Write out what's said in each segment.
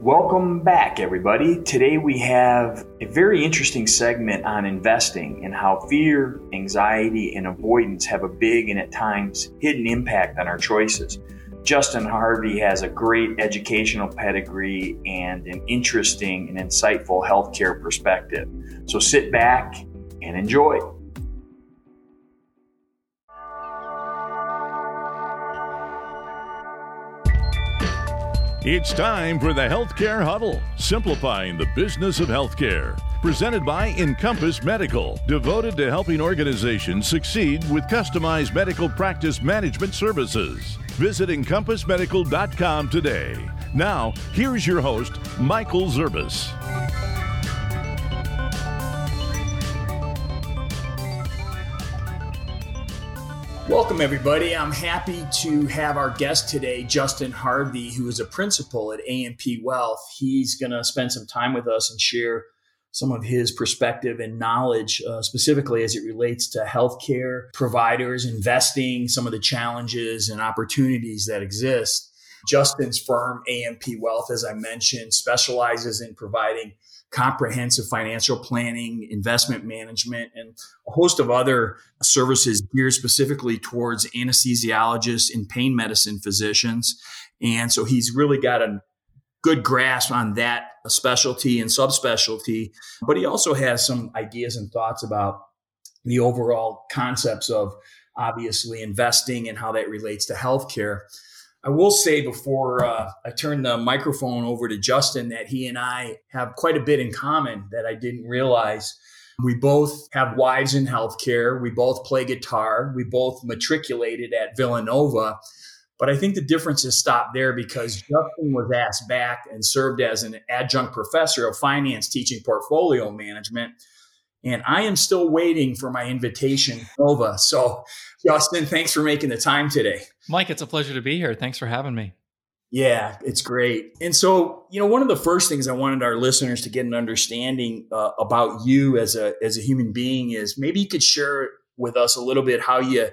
Welcome back, everybody. Today we have a very interesting segment on investing and how fear, anxiety, and avoidance have a big and at times hidden impact on our choices. Justin Harvey has a great educational pedigree and an interesting and insightful healthcare perspective. So sit back and enjoy. It's time for the Healthcare Huddle, simplifying the business of healthcare. Presented by Encompass Medical, devoted to helping organizations succeed with customized medical practice management services. Visit encompassmedical.com today. Now, here's your host, Michael Zerbis. Welcome, everybody. I'm happy to have our guest today, Justin Harvey, who is a principal at AMP Wealth. He's going to spend some time with us and share some of his perspective and knowledge, uh, specifically as it relates to healthcare providers, investing, some of the challenges and opportunities that exist. Justin's firm, AMP Wealth, as I mentioned, specializes in providing comprehensive financial planning, investment management, and a host of other services geared specifically towards anesthesiologists and pain medicine physicians. And so he's really got a good grasp on that specialty and subspecialty, but he also has some ideas and thoughts about the overall concepts of obviously investing and how that relates to healthcare. I will say before uh, I turn the microphone over to Justin that he and I have quite a bit in common that I didn't realize. We both have wives in healthcare. We both play guitar. We both matriculated at Villanova. But I think the differences stop there because Justin was asked back and served as an adjunct professor of finance teaching portfolio management. And I am still waiting for my invitation, Nova. So, Justin, thanks for making the time today. Mike, it's a pleasure to be here. Thanks for having me. Yeah, it's great. And so, you know, one of the first things I wanted our listeners to get an understanding uh, about you as a as a human being is maybe you could share with us a little bit how you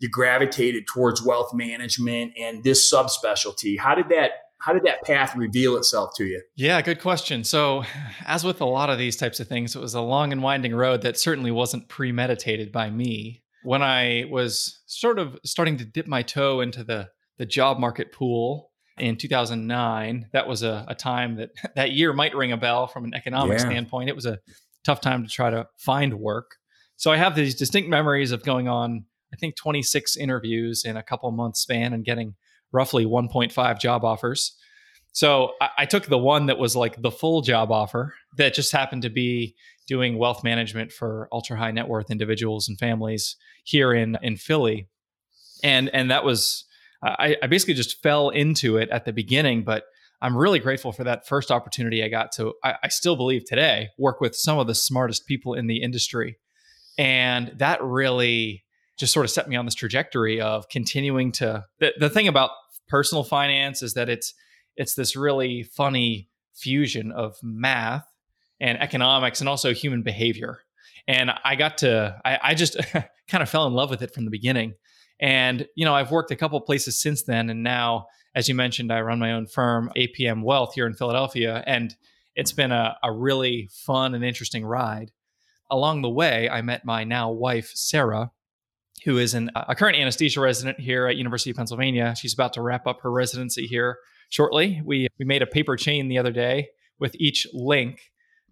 you gravitated towards wealth management and this subspecialty. How did that how did that path reveal itself to you? Yeah, good question. So, as with a lot of these types of things, it was a long and winding road that certainly wasn't premeditated by me when I was sort of starting to dip my toe into the the job market pool in 2009, that was a, a time that that year might ring a bell from an economic yeah. standpoint. It was a tough time to try to find work. So I have these distinct memories of going on, I think, 26 interviews in a couple months span and getting roughly 1.5 job offers. So I, I took the one that was like the full job offer that just happened to be doing wealth management for ultra high net worth individuals and families here in in Philly, and and that was I, I basically just fell into it at the beginning, but I'm really grateful for that first opportunity I got to. I, I still believe today work with some of the smartest people in the industry, and that really just sort of set me on this trajectory of continuing to. The, the thing about personal finance is that it's it's this really funny fusion of math and economics and also human behavior. And I got to, I, I just kind of fell in love with it from the beginning. And, you know, I've worked a couple places since then. And now, as you mentioned, I run my own firm, APM Wealth, here in Philadelphia. And it's been a, a really fun and interesting ride. Along the way, I met my now wife, Sarah, who is an, a current anesthesia resident here at University of Pennsylvania. She's about to wrap up her residency here shortly. We, we made a paper chain the other day with each link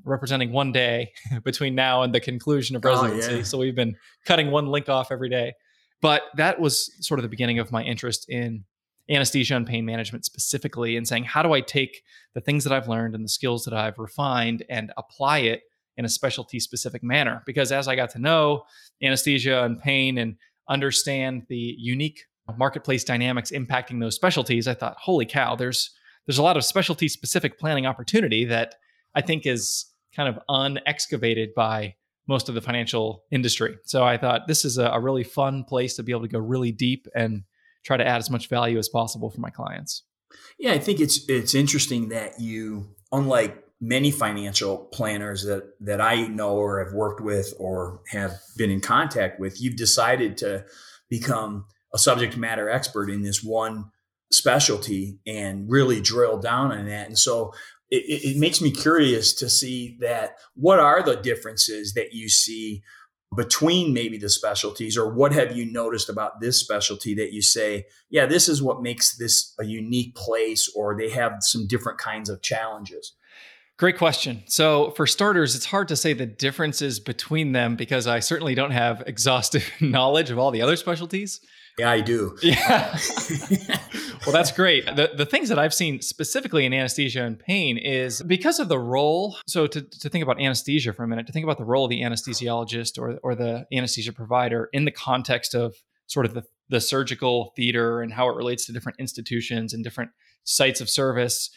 representing one day between now and the conclusion of oh, residency. Oh, yeah. So we've been cutting one link off every day. But that was sort of the beginning of my interest in anesthesia and pain management specifically and saying, how do I take the things that I've learned and the skills that I've refined and apply it in a specialty specific manner? Because as I got to know anesthesia and pain and understand the unique marketplace dynamics impacting those specialties, I thought, holy cow, there's there's a lot of specialty specific planning opportunity that I think is kind of unexcavated by most of the financial industry. So I thought this is a, a, really fun place to be able to go really deep and try to add as much value as possible for my clients. Yeah, I think it's it's interesting that you, unlike many financial planners that that I know or have worked with or have been in contact with, you've decided to become a subject matter expert in this one specialty and really drill down on that. And so it, it, makes me curious to see that what are the differences that you see between maybe the specialties or what have you noticed about this specialty that you say yeah this is what makes this a unique place or they have some different kinds of challenges Great question. So, for starters, it's hard to say the differences between them because I certainly don't have exhaustive knowledge of all the other specialties. Yeah, I do. Yeah. well, that's great. The, the things that I've seen specifically in anesthesia and pain is because of the role. So, to, to think about anesthesia for a minute, to think about the role of the anesthesiologist or, or the anesthesia provider in the context of sort of the, the surgical theater and how it relates to different institutions and different sites of service,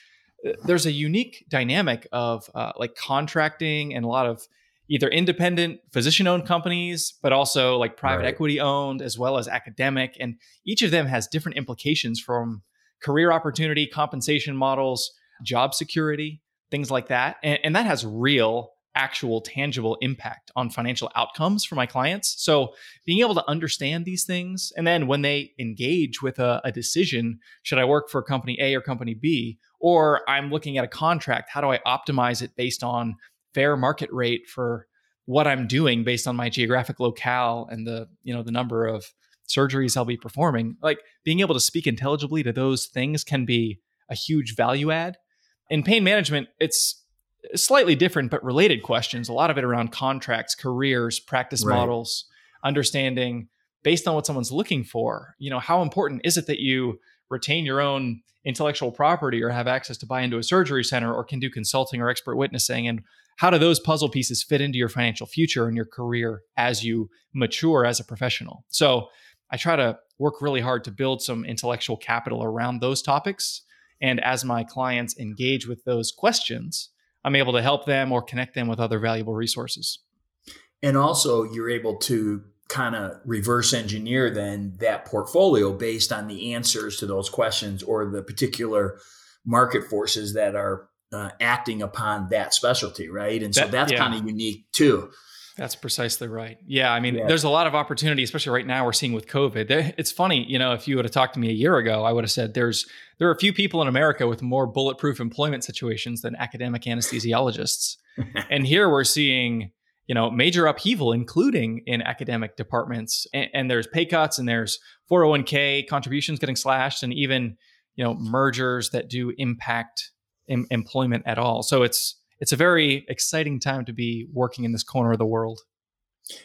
there's a unique dynamic of uh, like contracting and a lot of either independent physician owned companies, but also like private right. equity owned as well as academic. And each of them has different implications from career opportunity, compensation models, job security, things like that. And, and that has real, actual, tangible impact on financial outcomes for my clients. So being able to understand these things, and then when they engage with a, a decision, should I work for company A or company B? Or I'm looking at a contract, how do I optimize it based on fair market rate for what I'm doing based on my geographic locale and the you know the number of surgeries I'll be performing. Like being able to speak intelligibly to those things can be a huge value add. In pain management, it's slightly different but related questions. A lot of it around contracts, careers, practice right. models, understanding based on what someone's looking for. You know, how important is it that you retain your own intellectual property or have access to buy into a surgery center or can do consulting or expert witnessing and how do those puzzle pieces fit into your financial future and your career as you mature as a professional? So I try to work really hard to build some intellectual capital around those topics. And as my clients engage with those questions, I'm able to help them or connect them with other valuable resources. And also, you're able to kind of reverse engineer then that portfolio based on the answers to those questions or the particular market forces that are uh, acting upon that specialty, right? And so that, that's yeah. kind of unique too. That's precisely right. Yeah, I mean, yeah. there's a lot of opportunity, especially right now. We're seeing with COVID. It's funny, you know, if you would have talked to me a year ago, I would have said there's there are a few people in America with more bulletproof employment situations than academic anesthesiologists, and here we're seeing you know major upheaval, including in academic departments. And, and there's pay cuts, and there's 401k contributions getting slashed, and even you know mergers that do impact em- employment at all. So it's it's a very exciting time to be working in this corner of the world.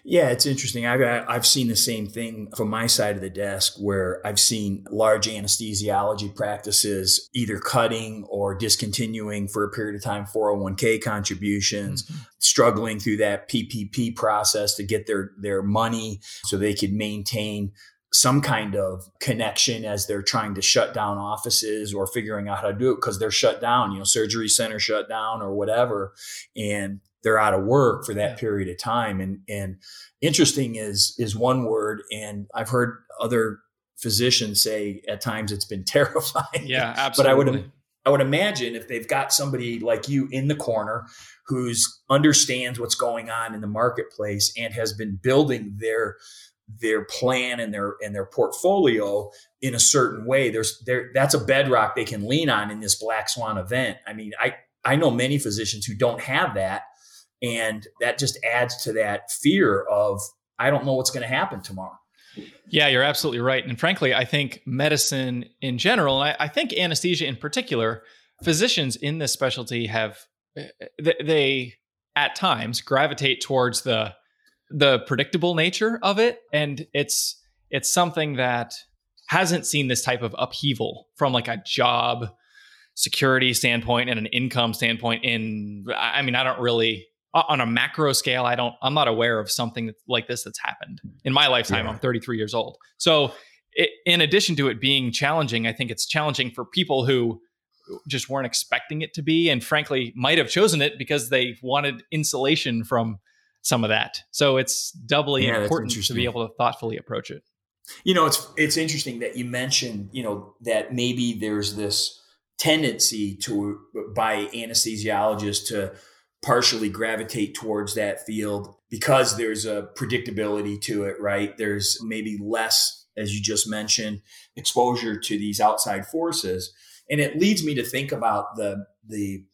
Yeah, it's interesting. I've I've seen the same thing from my side of the desk, where I've seen large anesthesiology practices either cutting or discontinuing for a period of time 401k contributions, mm-hmm. struggling through that PPP process to get their their money so they could maintain some kind of connection as they're trying to shut down offices or figuring out how to do it because they're shut down, you know, surgery center shut down or whatever. And they're out of work for that yeah. period of time. And and interesting is is one word. And I've heard other physicians say at times it's been terrifying. Yeah, absolutely. but I would I would imagine if they've got somebody like you in the corner who's understands what's going on in the marketplace and has been building their their plan and their and their portfolio in a certain way. There's there that's a bedrock they can lean on in this black swan event. I mean i i know many physicians who don't have that and that just adds to that fear of i don't know what's going to happen tomorrow. Yeah you're absolutely right. And frankly i think medicine in general and I, I think anesthesia in particular physicians in this specialty have eh, eh, they at times gravitate towards the the predictable nature of it and it's it's something that hasn't seen this type of upheaval from like a job security standpoint and an income standpoint in i mean i don't really on a macro scale i don't i'm not aware of something like this that's happened in my lifetime yeah. i'm 33 years old so it, in addition to it being challenging i think it's challenging for people who just weren't expecting it to be and frankly might have chosen it because they wanted insulation from some of that. So it's doubly yeah, important to be able to thoughtfully approach it. You know, it's it's interesting that you mentioned, you know, that maybe there's this tendency to by anesthesiologists to partially gravitate towards that field because there's a predictability to it, right? There's maybe less as you just mentioned, exposure to these outside forces. And it leads me to think about the, the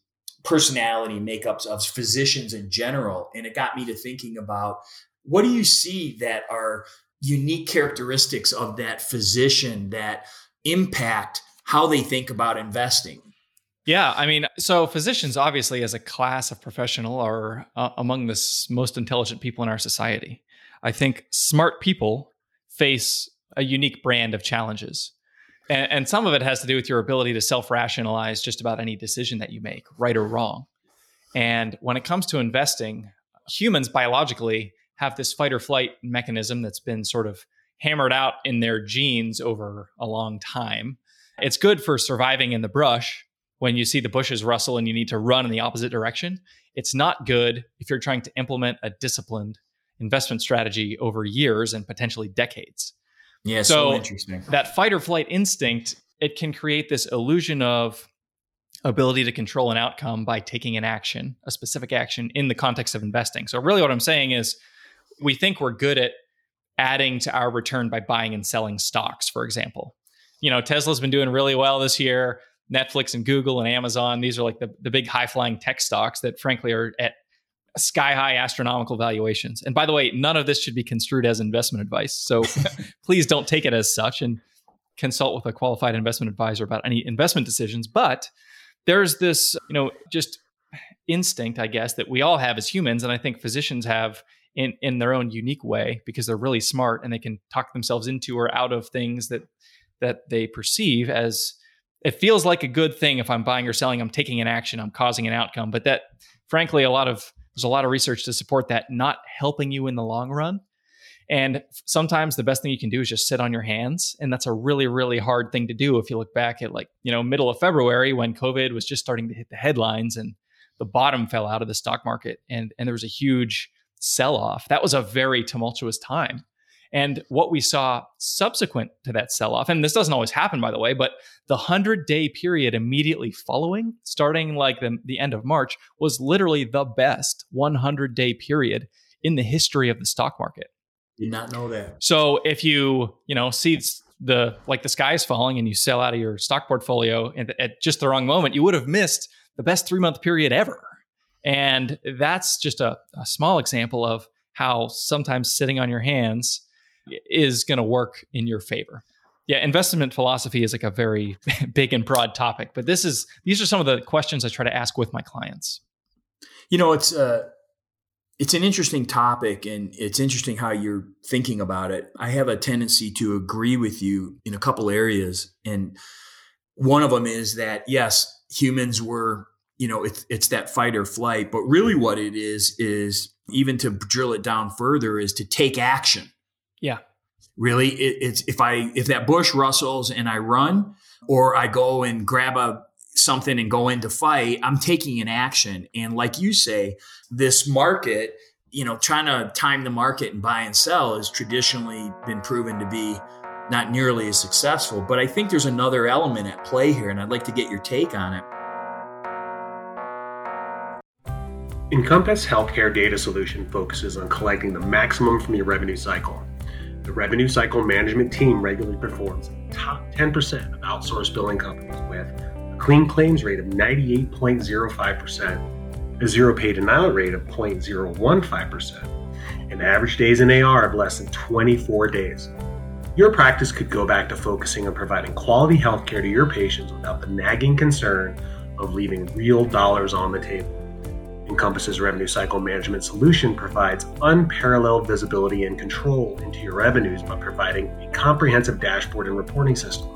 personality makeups of physicians in general. And it got me to thinking about what do you see that are unique characteristics of that physician that impact how they think about investing? Yeah, I mean, so physicians obviously, as a class of professional, are uh, among the most intelligent people in our society. I think smart people face a unique brand of challenges. And, and some of it has to do with your ability to self rationalize just about any decision that you make, right or wrong. And when it comes to investing, humans biologically have this fight or flight mechanism that's been sort of hammered out in their genes over a long time. It's good for surviving in the brush when you see the bushes rustle and you need to run in the opposite direction. It's not good if you're trying to implement a disciplined investment strategy over years and potentially decades. Yeah, so, so interesting. That fight or flight instinct, it can create this illusion of ability to control an outcome by taking an action, a specific action in the context of investing. So really what I'm saying is we think we're good at adding to our return by buying and selling stocks, for example. You know, Tesla's been doing really well this year. Netflix and Google and Amazon, these are like the, the big high flying tech stocks that frankly are at sky high astronomical valuations. And by the way, none of this should be construed as investment advice. So please don't take it as such and consult with a qualified investment advisor about any investment decisions. But there's this, you know, just instinct, I guess, that we all have as humans. And I think physicians have in, in their own unique way because they're really smart and they can talk themselves into or out of things that that they perceive as it feels like a good thing if I'm buying or selling, I'm taking an action, I'm causing an outcome. But that frankly, a lot of there's a lot of research to support that not helping you in the long run. And sometimes the best thing you can do is just sit on your hands. And that's a really, really hard thing to do if you look back at like, you know, middle of February when COVID was just starting to hit the headlines and the bottom fell out of the stock market and, and there was a huge sell off. That was a very tumultuous time. And what we saw subsequent to that sell off, and this doesn't always happen, by the way, but the 100 day period immediately following, starting like the, the end of March, was literally the best 100 day period in the history of the stock market. Did not know that. So if you, you know, see the like the sky is falling and you sell out of your stock portfolio at, at just the wrong moment, you would have missed the best three month period ever. And that's just a, a small example of how sometimes sitting on your hands is going to work in your favor. Yeah, investment philosophy is like a very big and broad topic, but this is these are some of the questions I try to ask with my clients. You know, it's uh it's an interesting topic and it's interesting how you're thinking about it. I have a tendency to agree with you in a couple areas and one of them is that yes, humans were, you know, it's it's that fight or flight, but really what it is is even to drill it down further is to take action yeah. Really, it, it's if I if that bush rustles and I run, or I go and grab a something and go into fight, I'm taking an action. And like you say, this market, you know, trying to time the market and buy and sell has traditionally been proven to be not nearly as successful. But I think there's another element at play here, and I'd like to get your take on it. Encompass Healthcare Data Solution focuses on collecting the maximum from your revenue cycle. The revenue cycle management team regularly performs top 10% of outsourced billing companies with a clean claims rate of 98.05%, a zero pay denial rate of 0.015%, and average days in AR of less than 24 days. Your practice could go back to focusing on providing quality healthcare to your patients without the nagging concern of leaving real dollars on the table. Encompass's revenue cycle management solution provides unparalleled visibility and control into your revenues by providing a comprehensive dashboard and reporting system.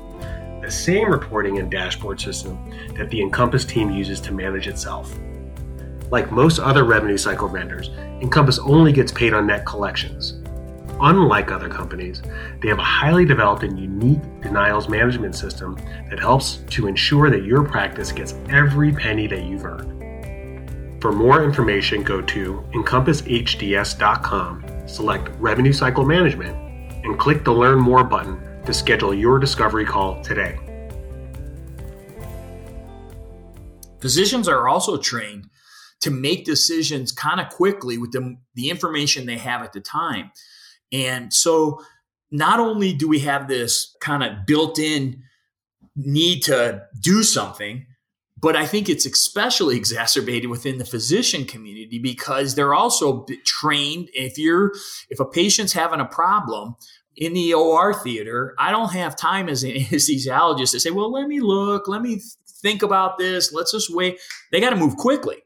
The same reporting and dashboard system that the Encompass team uses to manage itself. Like most other revenue cycle vendors, Encompass only gets paid on net collections. Unlike other companies, they have a highly developed and unique denials management system that helps to ensure that your practice gets every penny that you've earned. For more information, go to encompassHDS.com, select Revenue Cycle Management, and click the Learn More button to schedule your discovery call today. Physicians are also trained to make decisions kind of quickly with the, the information they have at the time. And so not only do we have this kind of built in need to do something, but I think it's especially exacerbated within the physician community because they're also trained. If you're, if a patient's having a problem in the OR theater, I don't have time as an anesthesiologist to say, well, let me look, let me think about this, let's just wait. They got to move quickly.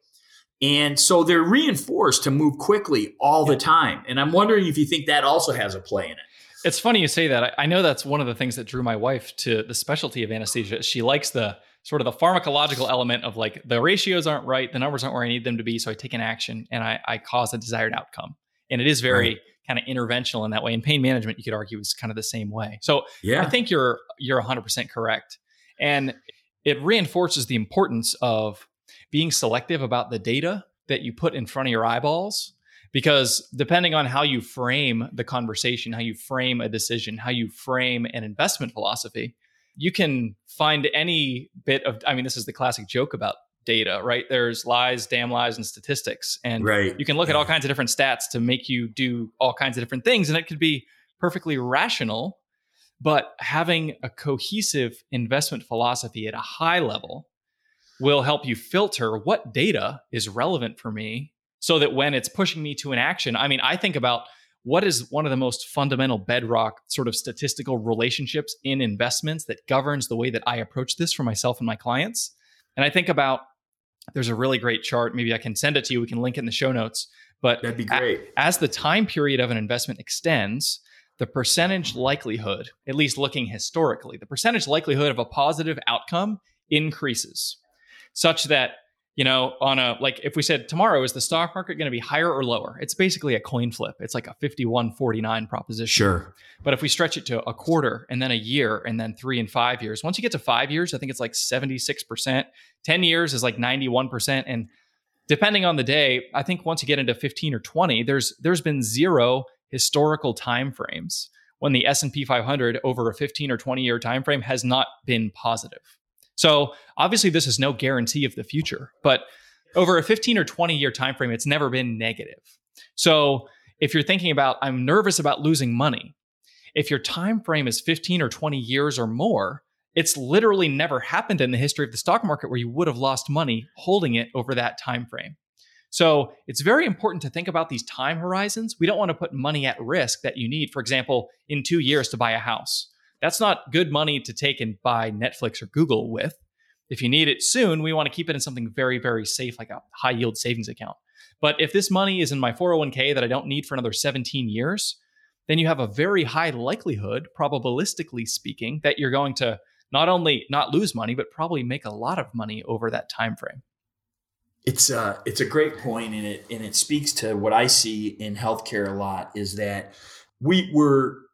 And so they're reinforced to move quickly all the time. And I'm wondering if you think that also has a play in it. It's funny you say that. I know that's one of the things that drew my wife to the specialty of anesthesia. She likes the sort of the pharmacological element of like the ratios aren't right, the numbers aren't where I need them to be, so I take an action and I, I cause a desired outcome. And it is very right. kind of interventional in that way. And pain management, you could argue, is kind of the same way. So yeah. I think you're you're 100% correct, and it reinforces the importance of being selective about the data that you put in front of your eyeballs because depending on how you frame the conversation, how you frame a decision, how you frame an investment philosophy, you can find any bit of i mean this is the classic joke about data right there's lies damn lies and statistics and right. you can look yeah. at all kinds of different stats to make you do all kinds of different things and it could be perfectly rational but having a cohesive investment philosophy at a high level will help you filter what data is relevant for me so that when it's pushing me to an action i mean i think about what is one of the most fundamental bedrock sort of statistical relationships in investments that governs the way that I approach this for myself and my clients. And I think about there's a really great chart. Maybe I can send it to you. We can link it in the show notes. But that'd be great. A, as the time period of an investment extends, the percentage likelihood, at least looking historically, the percentage likelihood of a positive outcome increases such that you know, on a like if we said tomorrow is the stock market going to be higher or lower? It's basically a coin flip. It's like a 51-49 proposition. Sure. But if we stretch it to a quarter and then a year and then 3 and 5 years, once you get to 5 years, I think it's like 76%. 10 years is like 91% and depending on the day, I think once you get into 15 or 20, there's there's been zero historical time frames when the S&P 500 over a 15 or 20 year time frame has not been positive. So obviously, this is no guarantee of the future, but over a 15 or 20 year time frame, it's never been negative. So if you're thinking about, I'm nervous about losing money, if your time frame is 15 or 20 years or more, it's literally never happened in the history of the stock market where you would have lost money holding it over that time frame. So it's very important to think about these time horizons. We don't want to put money at risk that you need, for example, in two years to buy a house. That's not good money to take and buy Netflix or Google with. If you need it soon, we want to keep it in something very, very safe, like a high yield savings account. But if this money is in my 401k that I don't need for another 17 years, then you have a very high likelihood, probabilistically speaking, that you're going to not only not lose money, but probably make a lot of money over that time frame. It's a uh, it's a great point, and it and it speaks to what I see in healthcare a lot is that we were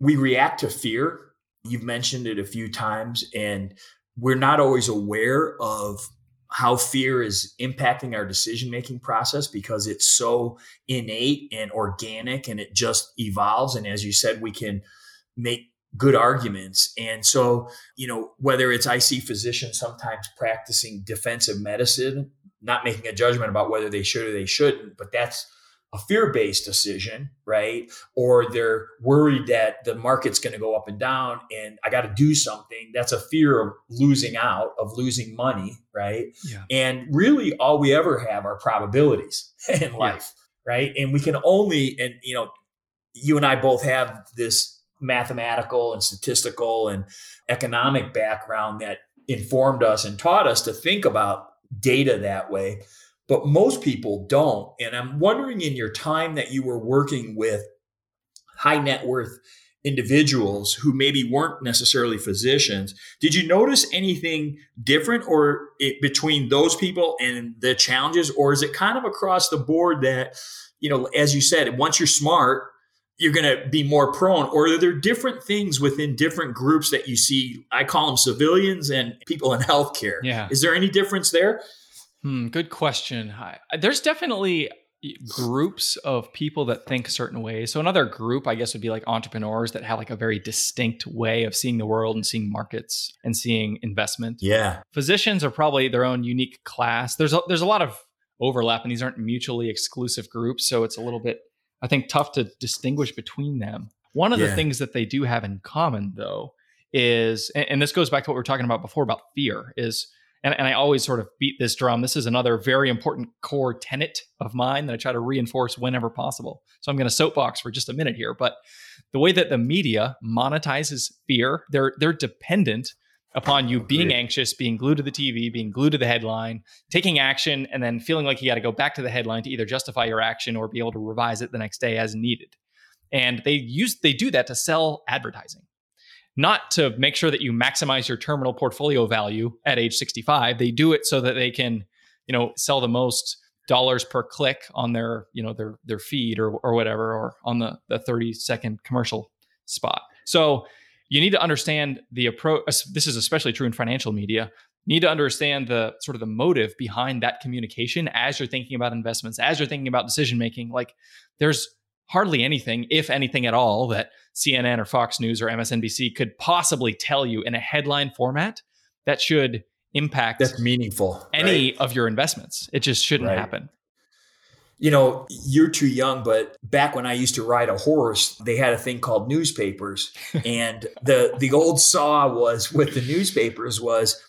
we react to fear. You've mentioned it a few times, and we're not always aware of how fear is impacting our decision making process because it's so innate and organic and it just evolves. And as you said, we can make good arguments. And so, you know, whether it's I see physicians sometimes practicing defensive medicine, not making a judgment about whether they should or they shouldn't, but that's a fear based decision, right? Or they're worried that the market's going to go up and down and I got to do something. That's a fear of losing out, of losing money, right? Yeah. And really, all we ever have are probabilities in life, yeah. right? And we can only, and you know, you and I both have this mathematical and statistical and economic background that informed us and taught us to think about data that way but most people don't. And I'm wondering in your time that you were working with high net worth individuals who maybe weren't necessarily physicians, did you notice anything different or it, between those people and the challenges? Or is it kind of across the board that, you know, as you said, once you're smart, you're going to be more prone? Or are there different things within different groups that you see? I call them civilians and people in healthcare. Yeah. Is there any difference there Hmm, good question. I, there's definitely groups of people that think certain ways. So another group, I guess, would be like entrepreneurs that have like a very distinct way of seeing the world and seeing markets and seeing investment. Yeah. Physicians are probably their own unique class. There's a, there's a lot of overlap, and these aren't mutually exclusive groups, so it's a little bit, I think, tough to distinguish between them. One of Yeah. the things that they do have in common, though, is, and, and this goes back to what we were talking about before about fear, is, and, and I always sort of beat this drum. This is another very important core tenet of mine that I try to reinforce whenever possible. So I'm going to soapbox for just a minute here, but the way that the media monetizes fear, they're they're dependent upon you being anxious, being glued to the TV, being glued to the headline, taking action, and then feeling like you got to go back to the headline to either justify your action or be able to revise it the next day as needed. And they use they do that to sell advertising, not to make sure that you maximize your terminal portfolio value at age 65. They do it so that they can, you know, sell the most dollars per click on their, you know, their their feed or or whatever, or on the the 30 second commercial spot. So you need to understand the approach. This is especially true in financial media. Need to understand the sort of the motive behind that communication as you're thinking about investments, as you're thinking about decision making. Like there's hardly anything, if anything at all, that CNN or Fox News or MSNBC could possibly tell you in a headline format that should impact That's meaningful. any right? of your investments. It just shouldn't Right. happen. You know, you're too young, but back when I used to ride a horse, they had a thing called newspapers. and the the old saw was with the newspapers was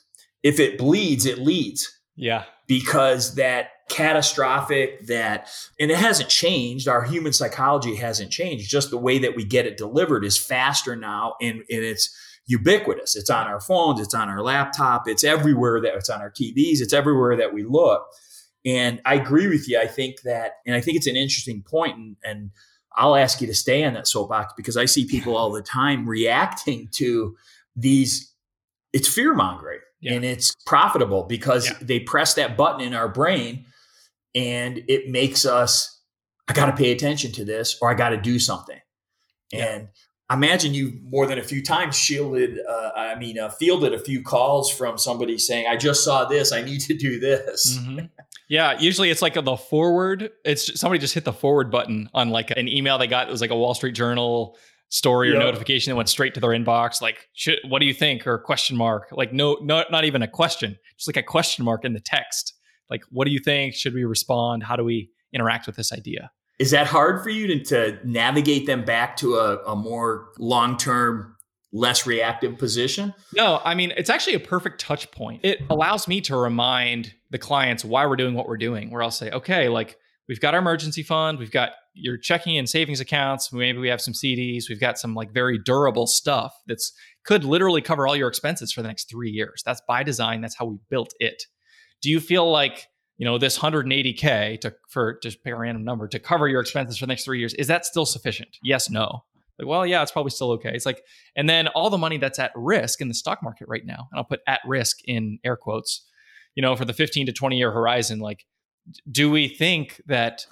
if it bleeds, it leads. Yeah. Because that catastrophic that and it hasn't changed. Our human psychology hasn't changed. Just the way that we get it delivered is faster now and, and it's ubiquitous. It's on our phones it's on our laptop it's everywhere that it's on our tvs it's everywhere that we look. And i agree with you. I think that and i think it's an interesting point and, and i'll ask you to stay on that soapbox because i see people all the time reacting to these it's fear mongering Yeah. and it's profitable because Yeah. they press that button in our brain and it makes us i got to pay attention to this or i got to do something Yeah. and I imagine you more than a few times shielded uh, i mean uh, fielded a few calls from somebody saying i just saw this i need to do this Mhm. Yeah, usually it's like the forward. It's somebody just hit the forward button on like an email they got. It was like a Wall Street Journal story or notification that went straight to their inbox. Like, should, what do you think? Or question mark. Like, no, no, not even a question. Just like a question mark in the text. Like, what do you think? Should we respond? How do we interact with this idea? is that hard for you to, to navigate them back to a, a more long-term less reactive position No, I mean, it's actually a perfect touch point. It allows me to remind the clients why we're doing what we're doing, where I'll say, okay, like we've got our emergency fund, we've got your checking and savings accounts, maybe we have some CDs, we've got some like very durable stuff that's could literally cover all your expenses for the next three years. That's by design, that's how we built it. Do you feel like you know this 180k to for just pick a random number to cover your expenses for the next three years is that still sufficient yes no like well yeah it's probably still okay it's like and then all the money that's at risk in the stock market right now and i'll put at risk in air quotes you know for the 15 to 20 year horizon like do we think that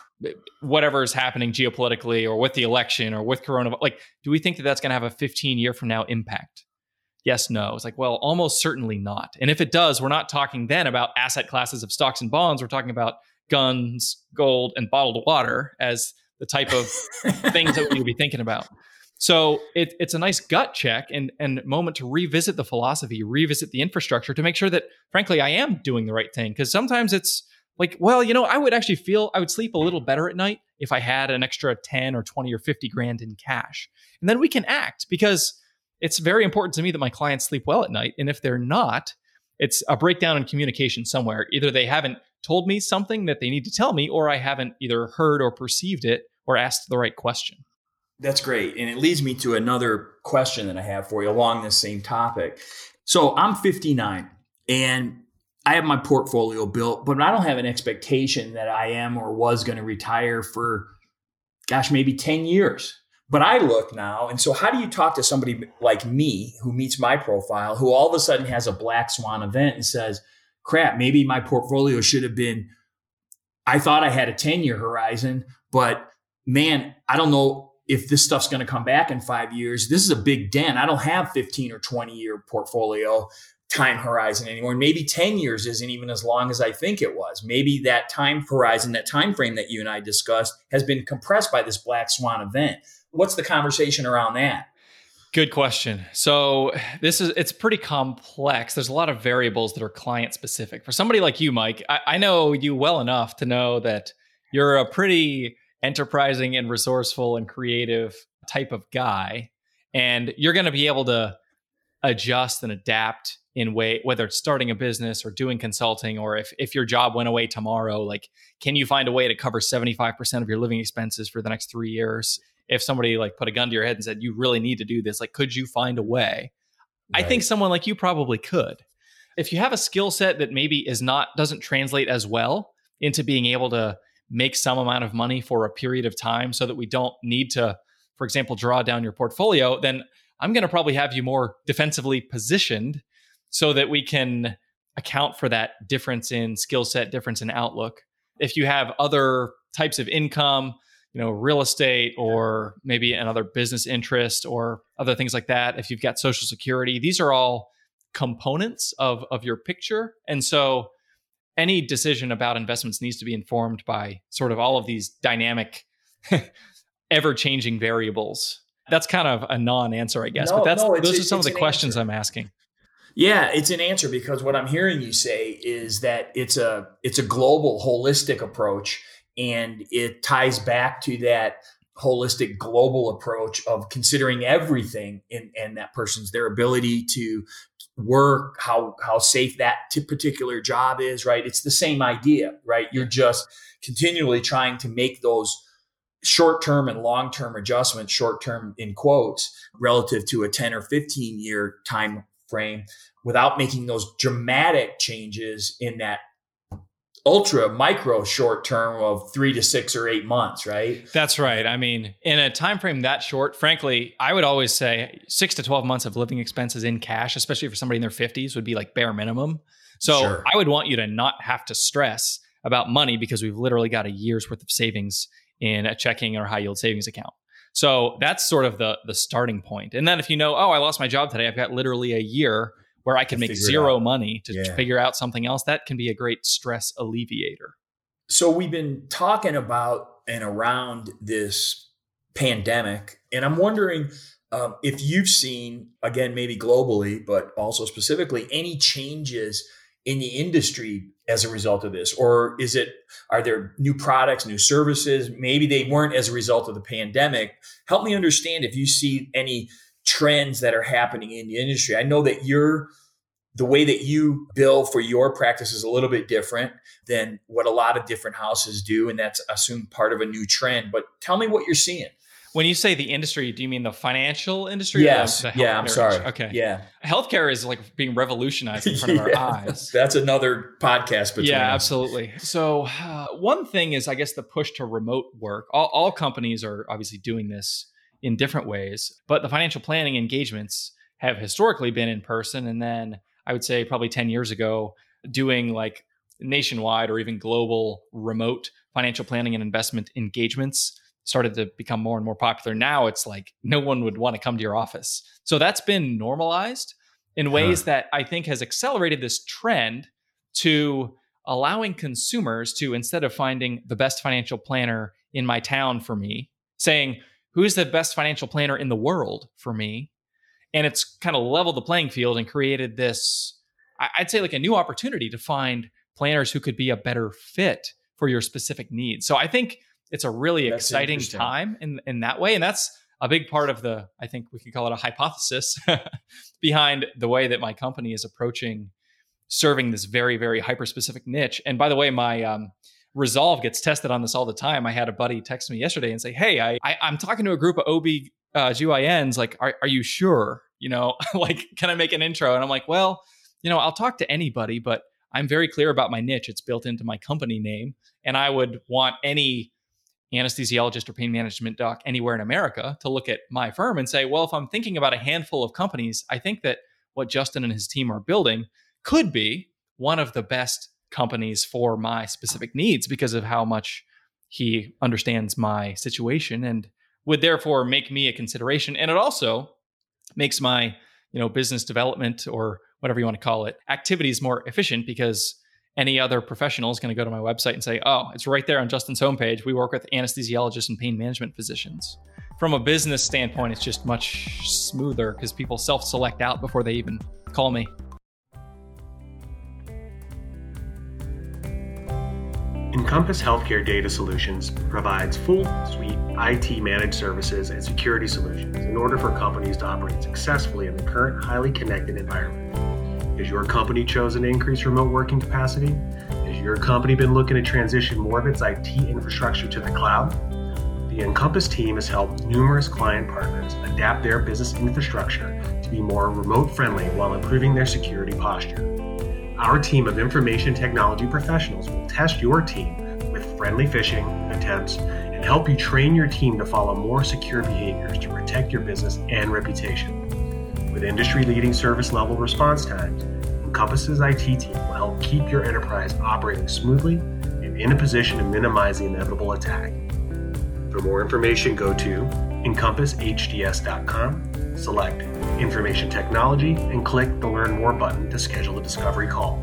whatever is happening geopolitically or with the election or with corona like do we think that that's going to have a 15 year from now impact? Yes no. It's like well almost certainly not. And if it does we're not talking then about asset classes of stocks and bonds. We're talking about guns gold and bottled water as the type of things that we would be thinking about. So it, it's a nice gut check and, and moment to revisit the philosophy revisit the infrastructure to make sure that frankly i am doing the right thing. Because sometimes it's like well you know i would actually feel i would sleep a little better at night if i had an extra 10 or 20 or 50 grand in cash and then we can act because it's very important to me that my clients sleep well at night. And if they're not, it's a breakdown in communication somewhere. Either they haven't told me something that they need to tell me, or I haven't either heard or perceived it or asked the right question. That's great. And it leads me to another question that I have for you along this same topic. So I'm 59 and I have my portfolio built, but I don't have an expectation that I am or was going to retire for, gosh, maybe 10 years. But I look now, and so how do you talk to somebody like me who meets my profile, who all of a sudden has a black swan event and says, crap, maybe my portfolio should have been, I thought I had a 10 year horizon, but man, I don't know if this stuff's going to come back in five years. This is a big dent. I don't have 15 or 20 year portfolio time horizon anymore. Maybe 10 years isn't even as long as I think it was. Maybe that time horizon, that time frame that you and I discussed has been compressed by this black swan event. What's the conversation around that? Good question. So this is it's pretty complex. There's a lot of variables that are client specific. For somebody like you, Mike, I, I know you well enough to know that you're a pretty enterprising and resourceful and creative type of guy. And you're going to be able to adjust and adapt in way whether it's starting a business or doing consulting or if if your job went away tomorrow like can you find a way to cover 75% of your living expenses for the next 3 years? If somebody like put a gun to your head and said you really need to do this like could you find a way? Right. i think someone like you probably could. If you have a skill set that maybe is not doesn't translate as well into being able to make some amount of money for a period of time so that we don't need to for example draw down your portfolio then i'm going to probably have you more defensively positioned so that we can account for that difference in skill set difference in outlook. If you have other types of income you know real estate or maybe another business interest or other things like that if you've got social security these are all components of of your picture. And so any decision about investments needs to be informed by sort of all of these dynamic ever changing variables that's kind of a non-answer i guess no, but that's no, those are some of the questions answer. i'm asking. Yeah, it's an answer because what I'm hearing you say is that it's a it's a global holistic approach and it ties back to that holistic global approach of considering everything in, and that person's their ability to work how how safe that particular job is right? It's the same idea right? You're just continually trying to make those short-term and long-term adjustments short-term in quotes relative to a 10 or 15 year time frame without making those dramatic changes in that ultra micro short term of three to six or eight months right? That's right. I mean in a time frame that short frankly i would always say six to 12 months of living expenses in cash especially for somebody in their 50s would be like bare minimum. So sure. i would want you to not have to stress about money because we've literally got a year's worth of savings in a checking or high yield savings account so that's sort of the the starting point. point and then if you know oh i lost my job today i've got literally a year where I can make zero money to yeah. figure out something else, that can be a great stress alleviator. So we've been talking about and around this pandemic, and I'm wondering um, if you've seen, again, maybe globally, but also specifically, any changes in the industry as a result of this or is it are there new products new services maybe they weren't as a result of the pandemic help me understand if you see any trends that are happening in the industry. I know that you're the way that you bill for your practice is a little bit different than what a lot of different houses do, and that's assumed part of a new trend. But tell me what you're seeing. When you say the industry, do you mean the financial industry? Yes. Yeah, I'm sorry. Okay. Yeah. Healthcare is like being revolutionized in front of our eyes. That's another podcast between Yeah, us. absolutely. So, uh, one thing is, I guess, the push to remote work. All, all companies are obviously doing this in different ways. But the financial planning engagements have historically been in person. And then I would say probably 10 years ago, doing like nationwide or even global remote financial planning and investment engagements started to become more and more popular. Now it's like no one would want to come to your office. So that's been normalized in ways huh. that I think has accelerated this trend to allowing consumers to, instead of finding the best financial planner in my town for me, saying, who's the best financial planner in the world for me? And it's kind of leveled the playing field and created this, I'd say, like a new opportunity to find planners who could be a better fit for your specific needs. So I think it's a really that's exciting time in, in that way. And that's a big part of the, I think we could call it a hypothesis behind the way that my company is approaching serving this very, very hyper specific niche. And by the way, my, um, Resolve gets tested on this all the time. I had a buddy text me yesterday and say, "Hey, I, I am talking to a group of OB uh, GYNs. Like, are are you sure? You know, like, can I make an intro?" And I'm like, "Well, you know, I'll talk to anybody, but I'm very clear about my niche. It's built into my company name, and I would want any anesthesiologist or pain management doc anywhere in America to look at my firm and say, well, if I'm thinking about a handful of companies, I think that what Justin and his team are building could be one of the best companies for my specific needs because of how much he understands my situation and would therefore make me a consideration. And it also makes my you know business development or whatever you want to call it activities more efficient because any other professional is going to go to my website and say oh it's right there on justin's homepage. We work with anesthesiologists and pain management physicians. From a business standpoint it's just much smoother because people self-select out before they even call me. Encompass Healthcare Data Solutions provides full suite IT managed services and security solutions in order for companies to operate successfully in the current highly connected environment. Has your company chosen to increase remote working capacity? Has your company been looking to transition more of its IT infrastructure to the cloud? The Encompass team has helped numerous client partners adapt their business infrastructure to be more remote friendly while improving their security posture. Our team of information technology professionals will test your team with friendly phishing attempts and help you train your team to follow more secure behaviors to protect your business and reputation. With industry leading service level response times, Encompass's IT team will help keep your enterprise operating smoothly and in a position to minimize the inevitable attack. For more information, go to encompassHDS.com, select Information Technology, and click the Learn More button to schedule a discovery call.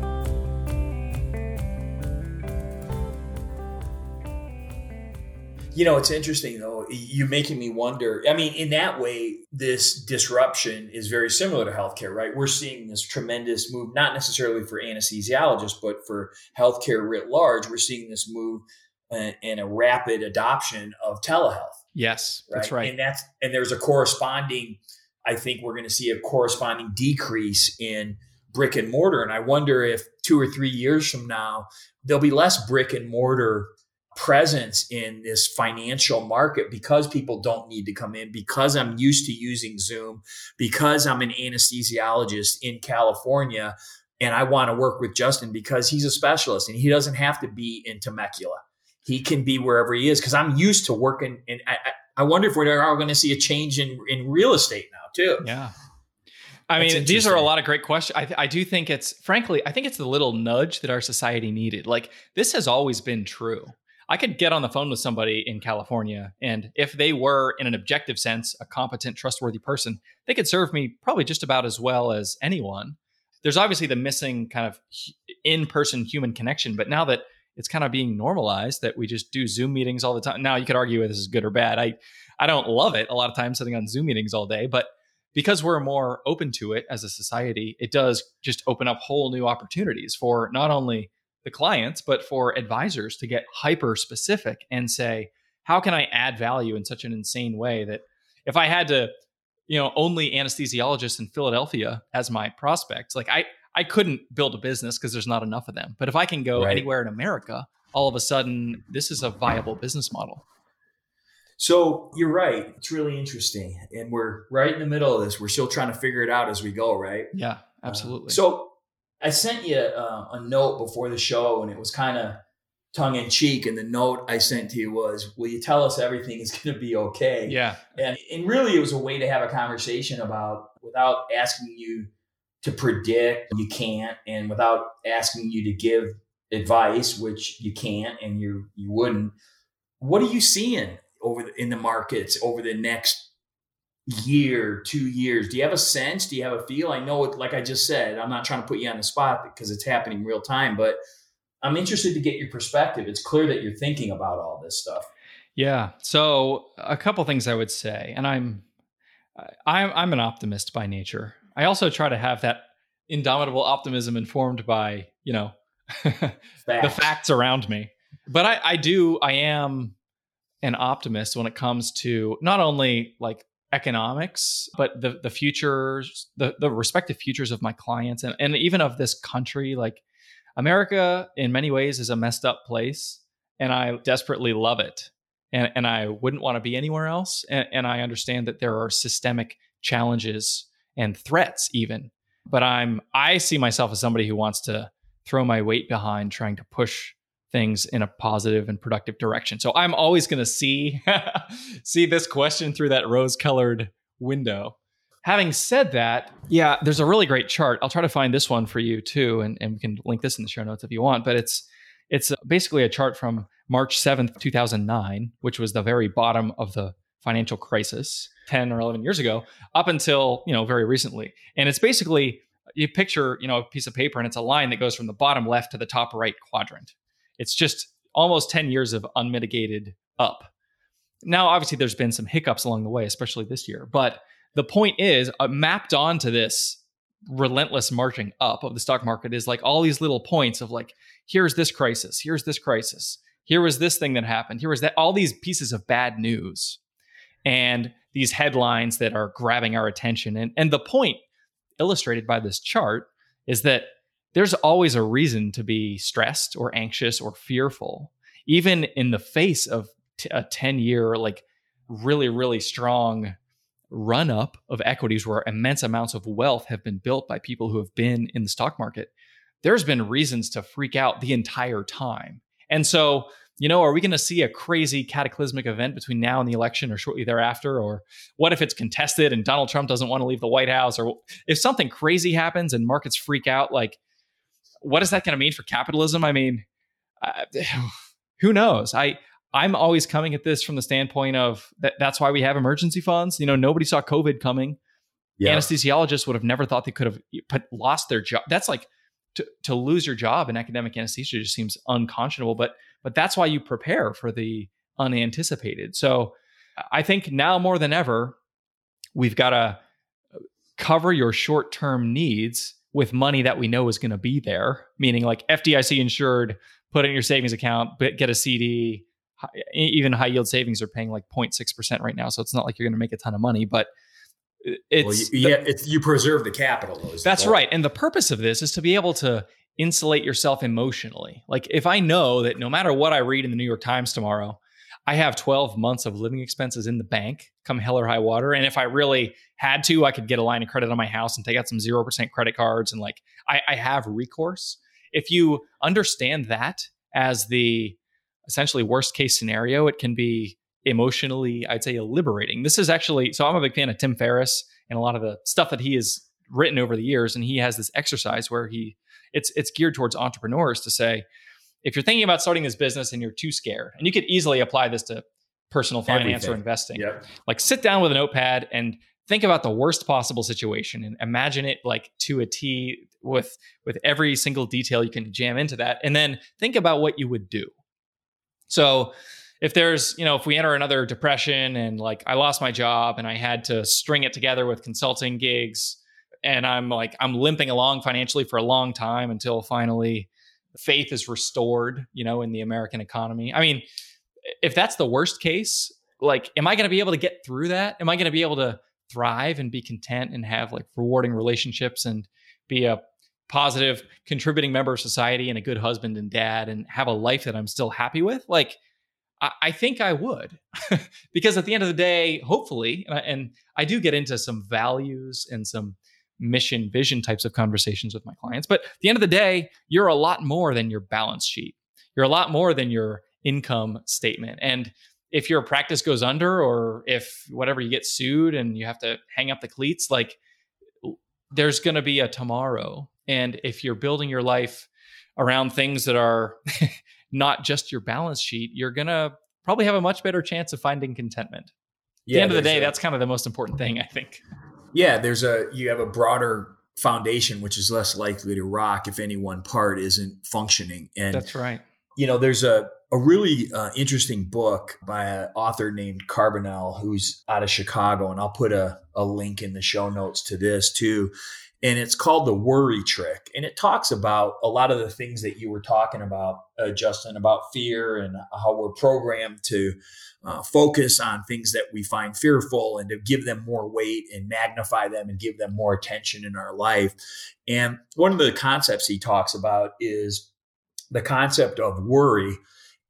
You know, it's interesting though. You're making me wonder. I mean, in that way, this disruption is very similar to healthcare, right? We're seeing this tremendous move, not necessarily for anesthesiologists, but for healthcare writ large. We're seeing this move uh, and a rapid adoption of telehealth. Yes, right? that's right. And that's and there's a corresponding. I think we're going to see a corresponding decrease in brick and mortar, and I wonder if two or three years from now there'll be less brick and mortar presence in this financial market because people don't need to come in because I'm used to using Zoom because I'm an anesthesiologist in California and I want to work with Justin because he's a specialist and he doesn't have to be in Temecula he can be wherever he is because I'm used to working. And I, I wonder if we're all going to see a change in in real estate now too. Yeah. I mean, these are a lot of great questions. I, I do think it's, frankly, I think it's the little nudge that our society needed. Like, this has always been true. I could get on the phone with somebody in California, and if they were, in an objective sense, a competent, trustworthy person, they could serve me probably just about as well as anyone. There's obviously the missing kind of in person human connection, but now that it's kind of being normalized that we just do Zoom meetings all the time. Now you could argue this is good or bad. I I don't love it a lot of times sitting on Zoom meetings all day, but because we're more open to it as a society, it does just open up whole new opportunities for not only the clients but for advisors to get hyper specific and say, how can I add value in such an insane way that if I had to, you know, only anesthesiologists in Philadelphia as my prospects, like I I couldn't build a business because there's not enough of them. But if I can go right. anywhere in America, all of a sudden this is a viable business model. So you're right. It's really interesting. And we're right in the middle of this. We're still trying to figure it out as we go, right? Yeah, absolutely. Uh, so I sent you uh, a note before the show, and it was kind of tongue in cheek. And the note I sent to you was, Will you tell us everything is going to be okay? Yeah. And, and really, it was a way to have a conversation about without asking you to predict you can't and without asking you to give advice which you can't and you you wouldn't what are you seeing over the, in the markets over the next year two years. Do you have a sense? Do you have a feel? I know it like i just said i'm not trying to put you on the spot because it's happening real time but i'm interested to get your perspective. It's clear that you're thinking about all this stuff. Yeah. So a couple things i would say and i'm i'm, I'm an optimist by nature. I also try to have that indomitable optimism informed by, you know, the facts around me. But I, I do, I am an optimist when it comes to not only like economics, but the the futures, the the respective futures of my clients and, and even of this country. Like America in many ways is a messed up place and I desperately love it. And and I wouldn't want to be anywhere else. And, and I understand that there are systemic challenges and threats even. But I'm I see myself as somebody who wants to throw my weight behind trying to push things in a positive and productive direction. So I'm always going to see see this question through that rose-colored window. Having said that, yeah, there's a really great chart. I'll try to find this one for you too, and, and we can link this in the show notes if you want. But it's it's uh, basically a chart from March 7th, 2009, which was the very bottom of the financial crisis 10 or 11 years ago up until you know very recently and it's basically you picture you know a piece of paper and it's a line that goes from the bottom left to the top right quadrant it's just almost 10 years of unmitigated up now obviously there's been some hiccups along the way especially this year but the point is uh, mapped onto this relentless marching up of the stock market is like all these little points of like here's this crisis, here's this crisis, here was this thing that happened, here was that, all these pieces of bad news and these headlines that are grabbing our attention. And, and the point illustrated by this chart is that there's always a reason to be stressed or anxious or fearful, even in the face of t- a 10 year, like really, really strong run up of equities where immense amounts of wealth have been built by people who have been in the stock market. There's been reasons to freak out the entire time. And so, you know, are we going to see a crazy cataclysmic event between now and the election or shortly thereafter? Or what if it's contested and Donald Trump doesn't want to leave the White House? Or if something crazy happens and markets freak out, like, what is that going to mean for capitalism? I mean, uh, who knows? I I'm always coming at this from the standpoint of that that's why we have emergency funds. You know, nobody saw COVID coming. Yeah. Anesthesiologists would have never thought they could have put, lost their job. That's like to, to lose your job in academic anesthesia just seems unconscionable. But but that's why you prepare for the unanticipated. So I think now more than ever, we've got to cover your short term needs with money that we know is going to be there, meaning like FDIC insured, put in your savings account, but get a CD. Even high yield savings are paying like 0.6% right now. So it's not like you're going to make a ton of money, but it's, well, you, yeah, it's, you preserve the capital. That's right. And the purpose of this is to be able to insulate yourself emotionally. Like if I know that no matter what I read in the New York Times tomorrow, I have 12 months of living expenses in the bank come hell or high water. And if I really had to, I could get a line of credit on my house and take out some 0% credit cards. And like I, I have recourse. If you understand that as the essentially worst case scenario, it can be emotionally, I'd say, liberating. This is actually, so I'm a big fan of Tim Ferriss and a lot of the stuff that he has written over the years. And he has this exercise where he, it's, it's geared towards entrepreneurs to say, if you're thinking about starting this business and you're too scared, and you could easily apply this to personal finance Everything. or investing, yep. like sit down with a notepad and think about the worst possible situation and imagine it like to a T with with every single detail you can jam into that and then think about what you would do. So if there's, you know, if we enter another depression and like I lost my job and I had to string it together with consulting gigs and I'm like I'm limping along financially for a long time until finally faith is restored, you know, in the American economy. I mean, if that's the worst case, like, am I going to be able to get through that? Am I going to be able to thrive and be content and have like rewarding relationships and be a positive contributing member of society and a good husband and dad and have a life that I'm still happy with? Like, I, think I would, because at the end of the day, hopefully, and I, and I do get into some values and some mission vision types of conversations with my clients. But at the end of the day, you're a lot more than your balance sheet. You're a lot more than your income statement. And if your practice goes under or if whatever you get sued and you have to hang up the cleats, like there's going to be a tomorrow. And if you're building your life around things that are not just your balance sheet, you're going to probably have a much better chance of finding contentment. At yeah, the end of the day, a, that's kind of the most important thing, I think yeah, there's a you have a broader foundation which is less likely to rock if any one part isn't functioning. And that's right. You know, there's a a really uh, interesting book by an author named Carbonell who's out of Chicago, and I'll put a, a link in the show notes to this too. And it's called The Worry Trick. And it talks about a lot of the things that you were talking about, uh, Justin, about fear and how we're programmed to uh, focus on things that we find fearful and to give them more weight and magnify them and give them more attention in our life. And one of the concepts he talks about is the concept of worry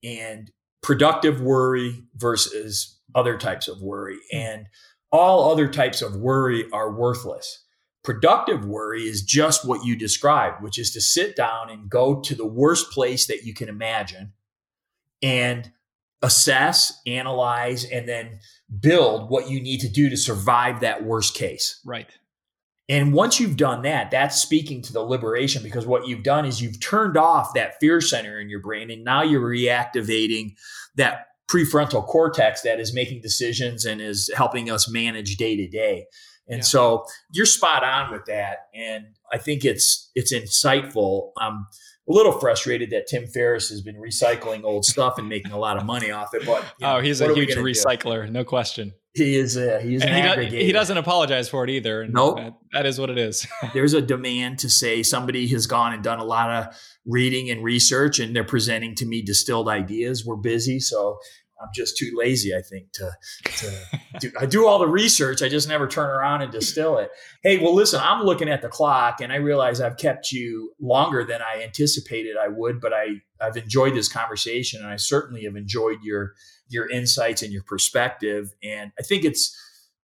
and productive worry versus other types of worry. And all other types of worry are worthless. Productive worry is just what you described, which is to sit down and go to the worst place that you can imagine and assess, analyze, and then build what you need to do to survive that worst case. Right. And once you've done that, that's speaking to the liberation because what you've done is you've turned off that fear center in your brain and now you're reactivating that prefrontal cortex that is making decisions and is helping us manage day to day. And yeah. so you're spot on with that. And I think it's it's insightful. Um, a little frustrated that Tim Ferriss has been recycling old stuff and making a lot of money off it. But you know, oh, he's a huge recycler, do? no question. He is. A, he is an he, aggregator. Do, he doesn't apologize for it either. No, nope. that, that is what it is. There's a demand to say somebody has gone and done a lot of reading and research, and they're presenting to me distilled ideas. We're busy, so I'm just too lazy, I think, to, to do. I do all the research. I just never turn around and distill it. Hey, well, listen, I'm looking at the clock and I realize I've kept you longer than I anticipated I would, but I, I've enjoyed this conversation and I certainly have enjoyed your, your insights and your perspective. And I think it's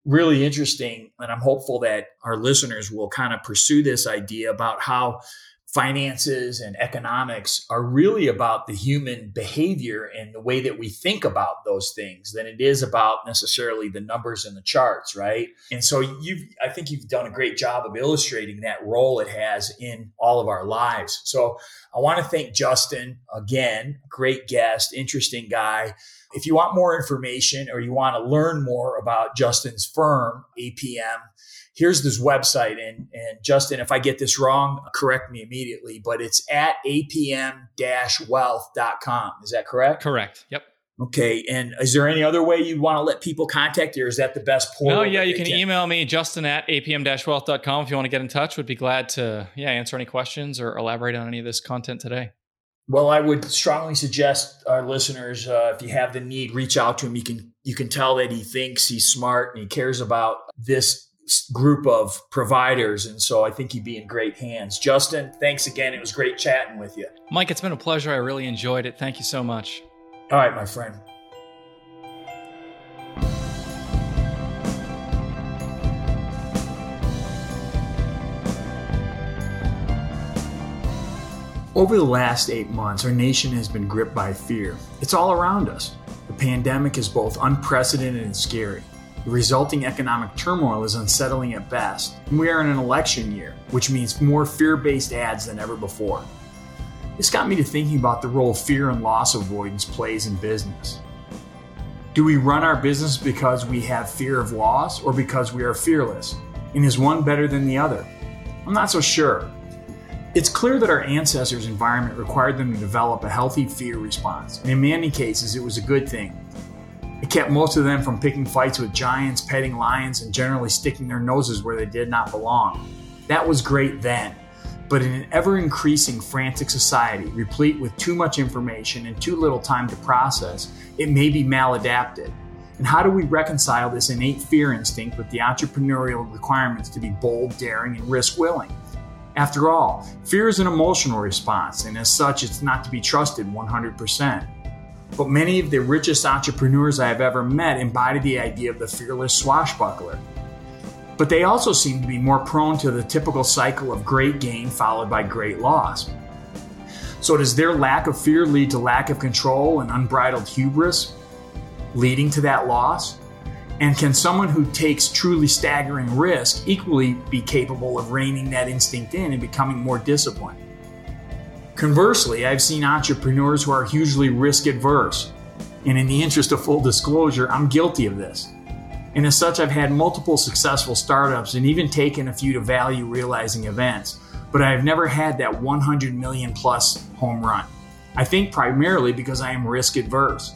really interesting. And I'm hopeful that our listeners will kind of pursue this idea about how finances and economics are really about the human behavior and the way that we think about those things than it is about necessarily the numbers and the charts right? And so you've i think you've done a great job of illustrating that role it has in all of our lives. So i want to thank justin again great guest interesting guy. If you want more information or you want to learn more about justin's firm apm here's this website and and Justin, if I get this wrong, correct me immediately, but it's at apm-wealth.com. Is that correct? Correct. Yep. Okay. And is there any other way you want to let people contact you, or is that the best portal? No, yeah, you can, can, email me, Justin at apm-wealth.com if you want to get in touch. Would be glad to yeah, answer any questions or elaborate on any of this content today. Well, I would strongly suggest our listeners, uh, if you have the need, reach out to him. You can you can tell that he thinks he's smart and he cares about this group of providers. And so I think you'd be in great hands. Justin, thanks again. It was great chatting with you. Mike, it's been a pleasure. I really enjoyed it. Thank you so much. All right, my friend. Over the last eight months, our nation has been gripped by fear. It's all around us. The pandemic is both unprecedented and scary. The resulting economic turmoil is unsettling at best, and we are in an election year, which means more fear based ads than ever before. This got me to thinking about the role fear and loss avoidance plays in business. Do we run our business because we have fear of loss or because we are fearless? And is one better than the other? I'm not so sure. It's clear that our ancestors' environment required them to develop a healthy fear response, and in many cases, it was a good thing. It kept most of them from picking fights with giants, petting lions, and generally sticking their noses where they did not belong. That was great then. But in an ever increasing frantic society, replete with too much information and too little time to process, it may be maladapted. And how do we reconcile this innate fear instinct with the entrepreneurial requirements to be bold, daring, and risk willing? After all, fear is an emotional response, and as such, it's not to be trusted 100%. But many of the richest entrepreneurs I have ever met embody the idea of the fearless swashbuckler. But they also seem to be more prone to the typical cycle of great gain followed by great loss. So, does their lack of fear lead to lack of control and unbridled hubris, leading to that loss? And can someone who takes truly staggering risk equally be capable of reining that instinct in and becoming more disciplined? Conversely, I've seen entrepreneurs who are hugely risk adverse. And in the interest of full disclosure, I'm guilty of this. And as such, I've had multiple successful startups and even taken a few to value realizing events, but I have never had that 100 million plus home run. I think primarily because I am risk adverse.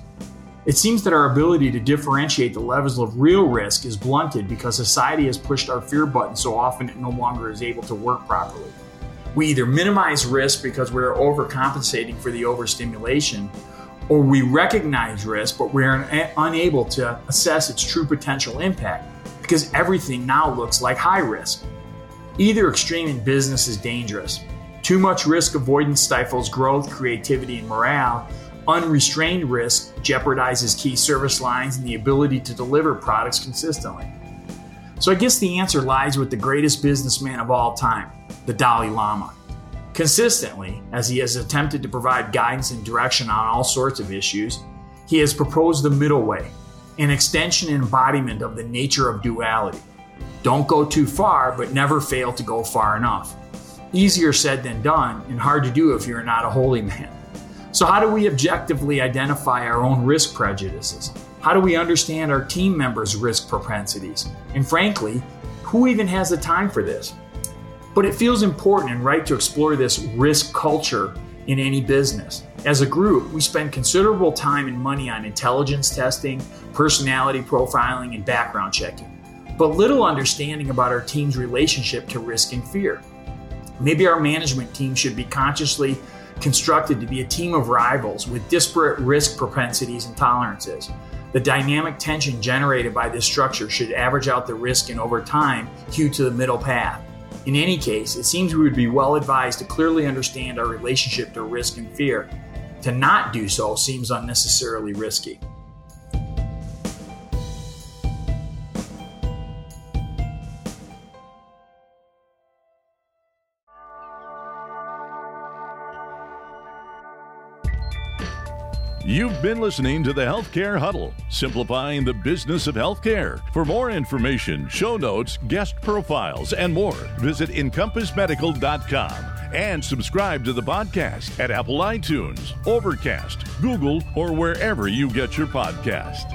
It seems that our ability to differentiate the levels of real risk is blunted because society has pushed our fear button so often it no longer is able to work properly. We either minimize risk because we're overcompensating for the overstimulation, or we recognize risk, but we're eh, unable to assess its true potential impact because everything now looks like high risk. Either extreme in business is dangerous. Too much risk avoidance stifles growth, creativity, and morale. Unrestrained risk jeopardizes key service lines and the ability to deliver products consistently. So I guess the answer lies with the greatest businessman of all time, the Dalai Lama. Consistently, as he has attempted to provide guidance and direction on all sorts of issues, he has proposed the middle way, an extension and embodiment of the nature of duality. Don't go too far, but never fail to go far enough. Easier said than done, and hard to do if you're not a holy man. So, how do we objectively identify our own risk prejudices? How do we understand our team members' risk propensities? And frankly, who even has the time for this? But it feels important and right to explore this risk culture in any business. As a group, we spend considerable time and money on intelligence testing, personality profiling, and background checking, but little understanding about our team's relationship to risk and fear. Maybe our management team should be consciously constructed to be a team of rivals with disparate risk propensities and tolerances. The dynamic tension generated by this structure should average out the risk and over time hew to the middle path. In any case, it seems we would be well advised to clearly understand our relationship to risk and fear to not do so seems unnecessarily risky. You've been listening to the Healthcare Huddle, simplifying the business of healthcare. For more information, show notes, guest profiles, and more, visit encompassmedical.com and subscribe to the podcast at Apple iTunes, Overcast, Google, or wherever you get your podcast.